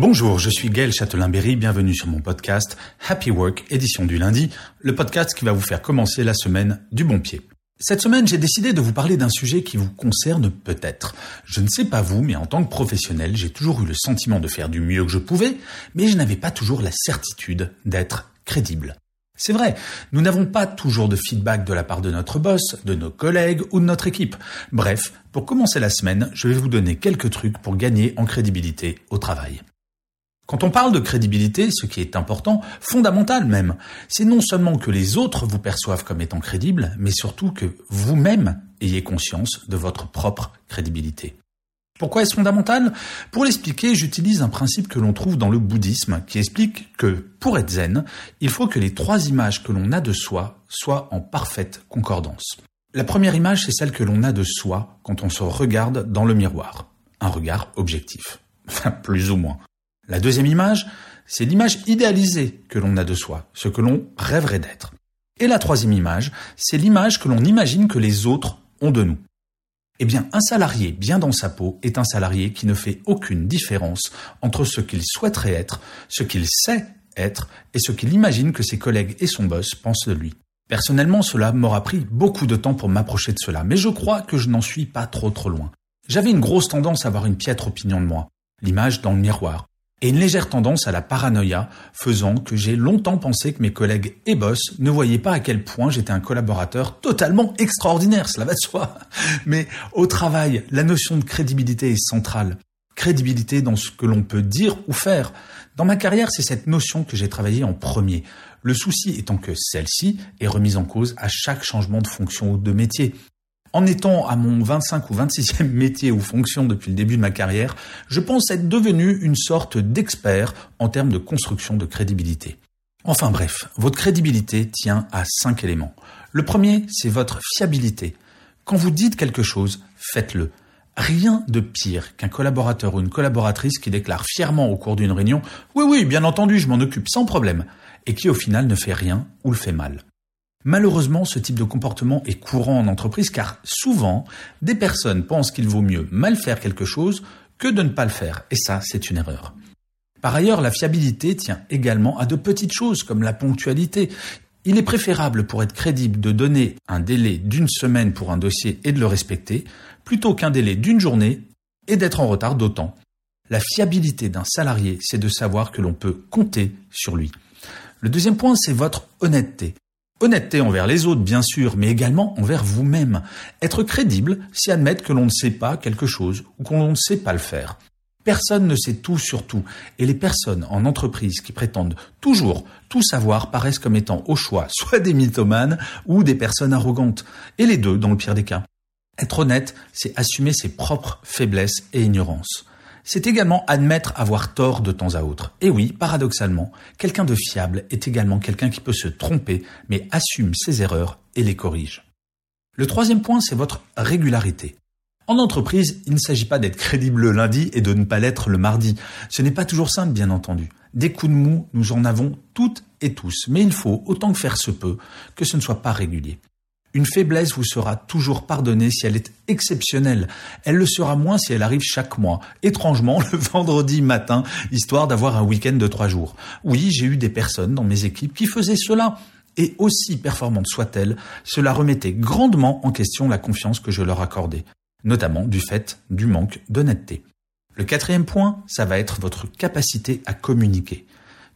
Bonjour, je suis Gaël Châtelain-Berry, bienvenue sur mon podcast Happy Work, édition du lundi, le podcast qui va vous faire commencer la semaine du bon pied. Cette semaine, j'ai décidé de vous parler d'un sujet qui vous concerne peut-être. Je ne sais pas vous, mais en tant que professionnel, j'ai toujours eu le sentiment de faire du mieux que je pouvais, mais je n'avais pas toujours la certitude d'être crédible. C'est vrai, nous n'avons pas toujours de feedback de la part de notre boss, de nos collègues ou de notre équipe. Bref, pour commencer la semaine, je vais vous donner quelques trucs pour gagner en crédibilité au travail. Quand on parle de crédibilité, ce qui est important, fondamental même, c'est non seulement que les autres vous perçoivent comme étant crédible, mais surtout que vous-même ayez conscience de votre propre crédibilité. Pourquoi est-ce fondamental? Pour l'expliquer, j'utilise un principe que l'on trouve dans le bouddhisme qui explique que pour être zen, il faut que les trois images que l'on a de soi soient en parfaite concordance. La première image, c'est celle que l'on a de soi quand on se regarde dans le miroir. Un regard objectif. Enfin, plus ou moins. La deuxième image, c'est l'image idéalisée que l'on a de soi, ce que l'on rêverait d'être. Et la troisième image, c'est l'image que l'on imagine que les autres ont de nous. Eh bien, un salarié bien dans sa peau est un salarié qui ne fait aucune différence entre ce qu'il souhaiterait être, ce qu'il sait être et ce qu'il imagine que ses collègues et son boss pensent de lui. Personnellement, cela m'aura pris beaucoup de temps pour m'approcher de cela, mais je crois que je n'en suis pas trop trop loin. J'avais une grosse tendance à avoir une piètre opinion de moi, l'image dans le miroir, et une légère tendance à la paranoïa, faisant que j'ai longtemps pensé que mes collègues et boss ne voyaient pas à quel point j'étais un collaborateur totalement extraordinaire, cela va de soi. Mais au travail, la notion de crédibilité est centrale. Crédibilité dans ce que l'on peut dire ou faire. Dans ma carrière, c'est cette notion que j'ai travaillée en premier. Le souci étant que celle-ci est remise en cause à chaque changement de fonction ou de métier. En étant à mon 25 ou 26e métier ou fonction depuis le début de ma carrière, je pense être devenu une sorte d'expert en termes de construction de crédibilité. Enfin bref, votre crédibilité tient à cinq éléments. Le premier, c'est votre fiabilité. Quand vous dites quelque chose, faites-le. Rien de pire qu'un collaborateur ou une collaboratrice qui déclare fièrement au cours d'une réunion ⁇ Oui, oui, bien entendu, je m'en occupe sans problème ⁇ et qui au final ne fait rien ou le fait mal. Malheureusement, ce type de comportement est courant en entreprise car souvent, des personnes pensent qu'il vaut mieux mal faire quelque chose que de ne pas le faire. Et ça, c'est une erreur. Par ailleurs, la fiabilité tient également à de petites choses comme la ponctualité. Il est préférable pour être crédible de donner un délai d'une semaine pour un dossier et de le respecter, plutôt qu'un délai d'une journée et d'être en retard d'autant. La fiabilité d'un salarié, c'est de savoir que l'on peut compter sur lui. Le deuxième point, c'est votre honnêteté. Honnêteté envers les autres, bien sûr, mais également envers vous-même. Être crédible, c'est admettre que l'on ne sait pas quelque chose ou qu'on ne sait pas le faire. Personne ne sait tout sur tout, et les personnes en entreprise qui prétendent toujours tout savoir paraissent comme étant au choix soit des mythomanes ou des personnes arrogantes, et les deux dans le pire des cas. Être honnête, c'est assumer ses propres faiblesses et ignorances c'est également admettre avoir tort de temps à autre. Et oui, paradoxalement, quelqu'un de fiable est également quelqu'un qui peut se tromper, mais assume ses erreurs et les corrige. Le troisième point, c'est votre régularité. En entreprise, il ne s'agit pas d'être crédible le lundi et de ne pas l'être le mardi. Ce n'est pas toujours simple, bien entendu. Des coups de mou, nous en avons toutes et tous, mais il faut, autant que faire se peut, que ce ne soit pas régulier. Une faiblesse vous sera toujours pardonnée si elle est exceptionnelle. Elle le sera moins si elle arrive chaque mois, étrangement le vendredi matin, histoire d'avoir un week-end de trois jours. Oui, j'ai eu des personnes dans mes équipes qui faisaient cela. Et aussi performante soit-elle, cela remettait grandement en question la confiance que je leur accordais, notamment du fait du manque d'honnêteté. Le quatrième point, ça va être votre capacité à communiquer.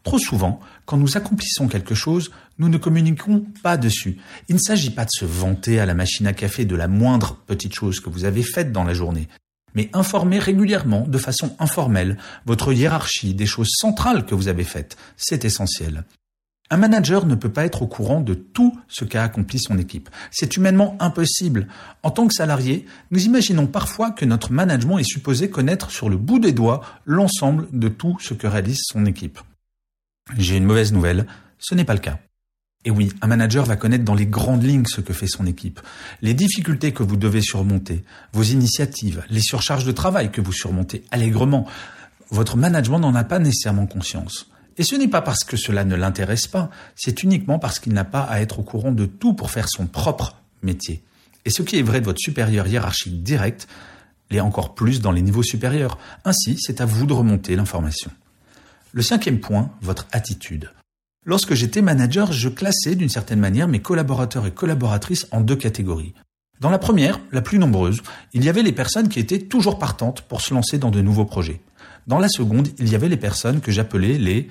Trop souvent, quand nous accomplissons quelque chose, nous ne communiquons pas dessus. Il ne s'agit pas de se vanter à la machine à café de la moindre petite chose que vous avez faite dans la journée, mais informer régulièrement, de façon informelle, votre hiérarchie des choses centrales que vous avez faites. C'est essentiel. Un manager ne peut pas être au courant de tout ce qu'a accompli son équipe. C'est humainement impossible. En tant que salarié, nous imaginons parfois que notre management est supposé connaître sur le bout des doigts l'ensemble de tout ce que réalise son équipe. J'ai une mauvaise nouvelle, ce n'est pas le cas. Et oui, un manager va connaître dans les grandes lignes ce que fait son équipe, les difficultés que vous devez surmonter, vos initiatives, les surcharges de travail que vous surmontez allègrement. Votre management n'en a pas nécessairement conscience. Et ce n'est pas parce que cela ne l'intéresse pas, c'est uniquement parce qu'il n'a pas à être au courant de tout pour faire son propre métier. Et ce qui est vrai de votre supérieur hiérarchique direct l'est encore plus dans les niveaux supérieurs. Ainsi, c'est à vous de remonter l'information. Le cinquième point, votre attitude. Lorsque j'étais manager, je classais d'une certaine manière mes collaborateurs et collaboratrices en deux catégories. Dans la première, la plus nombreuse, il y avait les personnes qui étaient toujours partantes pour se lancer dans de nouveaux projets. Dans la seconde, il y avait les personnes que j'appelais les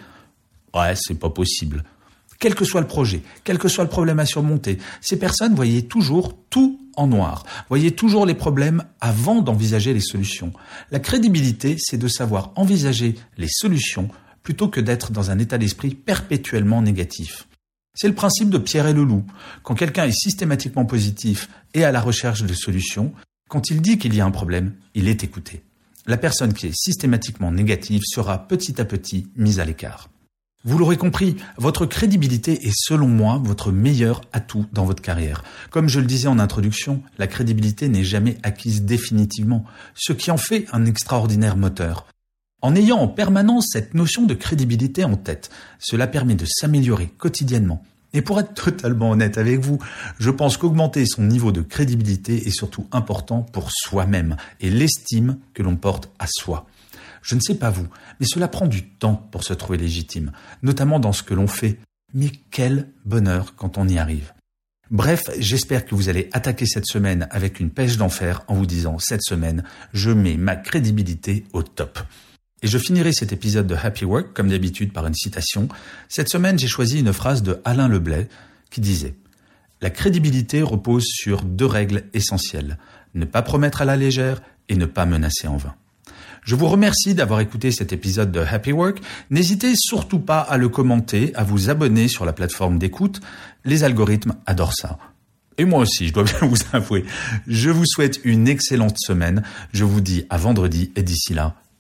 Ouais, c'est pas possible. Quel que soit le projet, quel que soit le problème à surmonter, ces personnes voyaient toujours tout en noir, voyaient toujours les problèmes avant d'envisager les solutions. La crédibilité, c'est de savoir envisager les solutions plutôt que d'être dans un état d'esprit perpétuellement négatif. C'est le principe de Pierre et le loup. Quand quelqu'un est systématiquement positif et à la recherche de solutions, quand il dit qu'il y a un problème, il est écouté. La personne qui est systématiquement négative sera petit à petit mise à l'écart. Vous l'aurez compris, votre crédibilité est selon moi votre meilleur atout dans votre carrière. Comme je le disais en introduction, la crédibilité n'est jamais acquise définitivement, ce qui en fait un extraordinaire moteur. En ayant en permanence cette notion de crédibilité en tête, cela permet de s'améliorer quotidiennement. Et pour être totalement honnête avec vous, je pense qu'augmenter son niveau de crédibilité est surtout important pour soi-même et l'estime que l'on porte à soi. Je ne sais pas vous, mais cela prend du temps pour se trouver légitime, notamment dans ce que l'on fait. Mais quel bonheur quand on y arrive. Bref, j'espère que vous allez attaquer cette semaine avec une pêche d'enfer en vous disant cette semaine, je mets ma crédibilité au top. Et je finirai cet épisode de Happy Work, comme d'habitude, par une citation. Cette semaine, j'ai choisi une phrase de Alain Leblay qui disait La crédibilité repose sur deux règles essentielles. Ne pas promettre à la légère et ne pas menacer en vain. Je vous remercie d'avoir écouté cet épisode de Happy Work. N'hésitez surtout pas à le commenter, à vous abonner sur la plateforme d'écoute. Les algorithmes adorent ça. Et moi aussi, je dois bien vous avouer. Je vous souhaite une excellente semaine. Je vous dis à vendredi et d'ici là,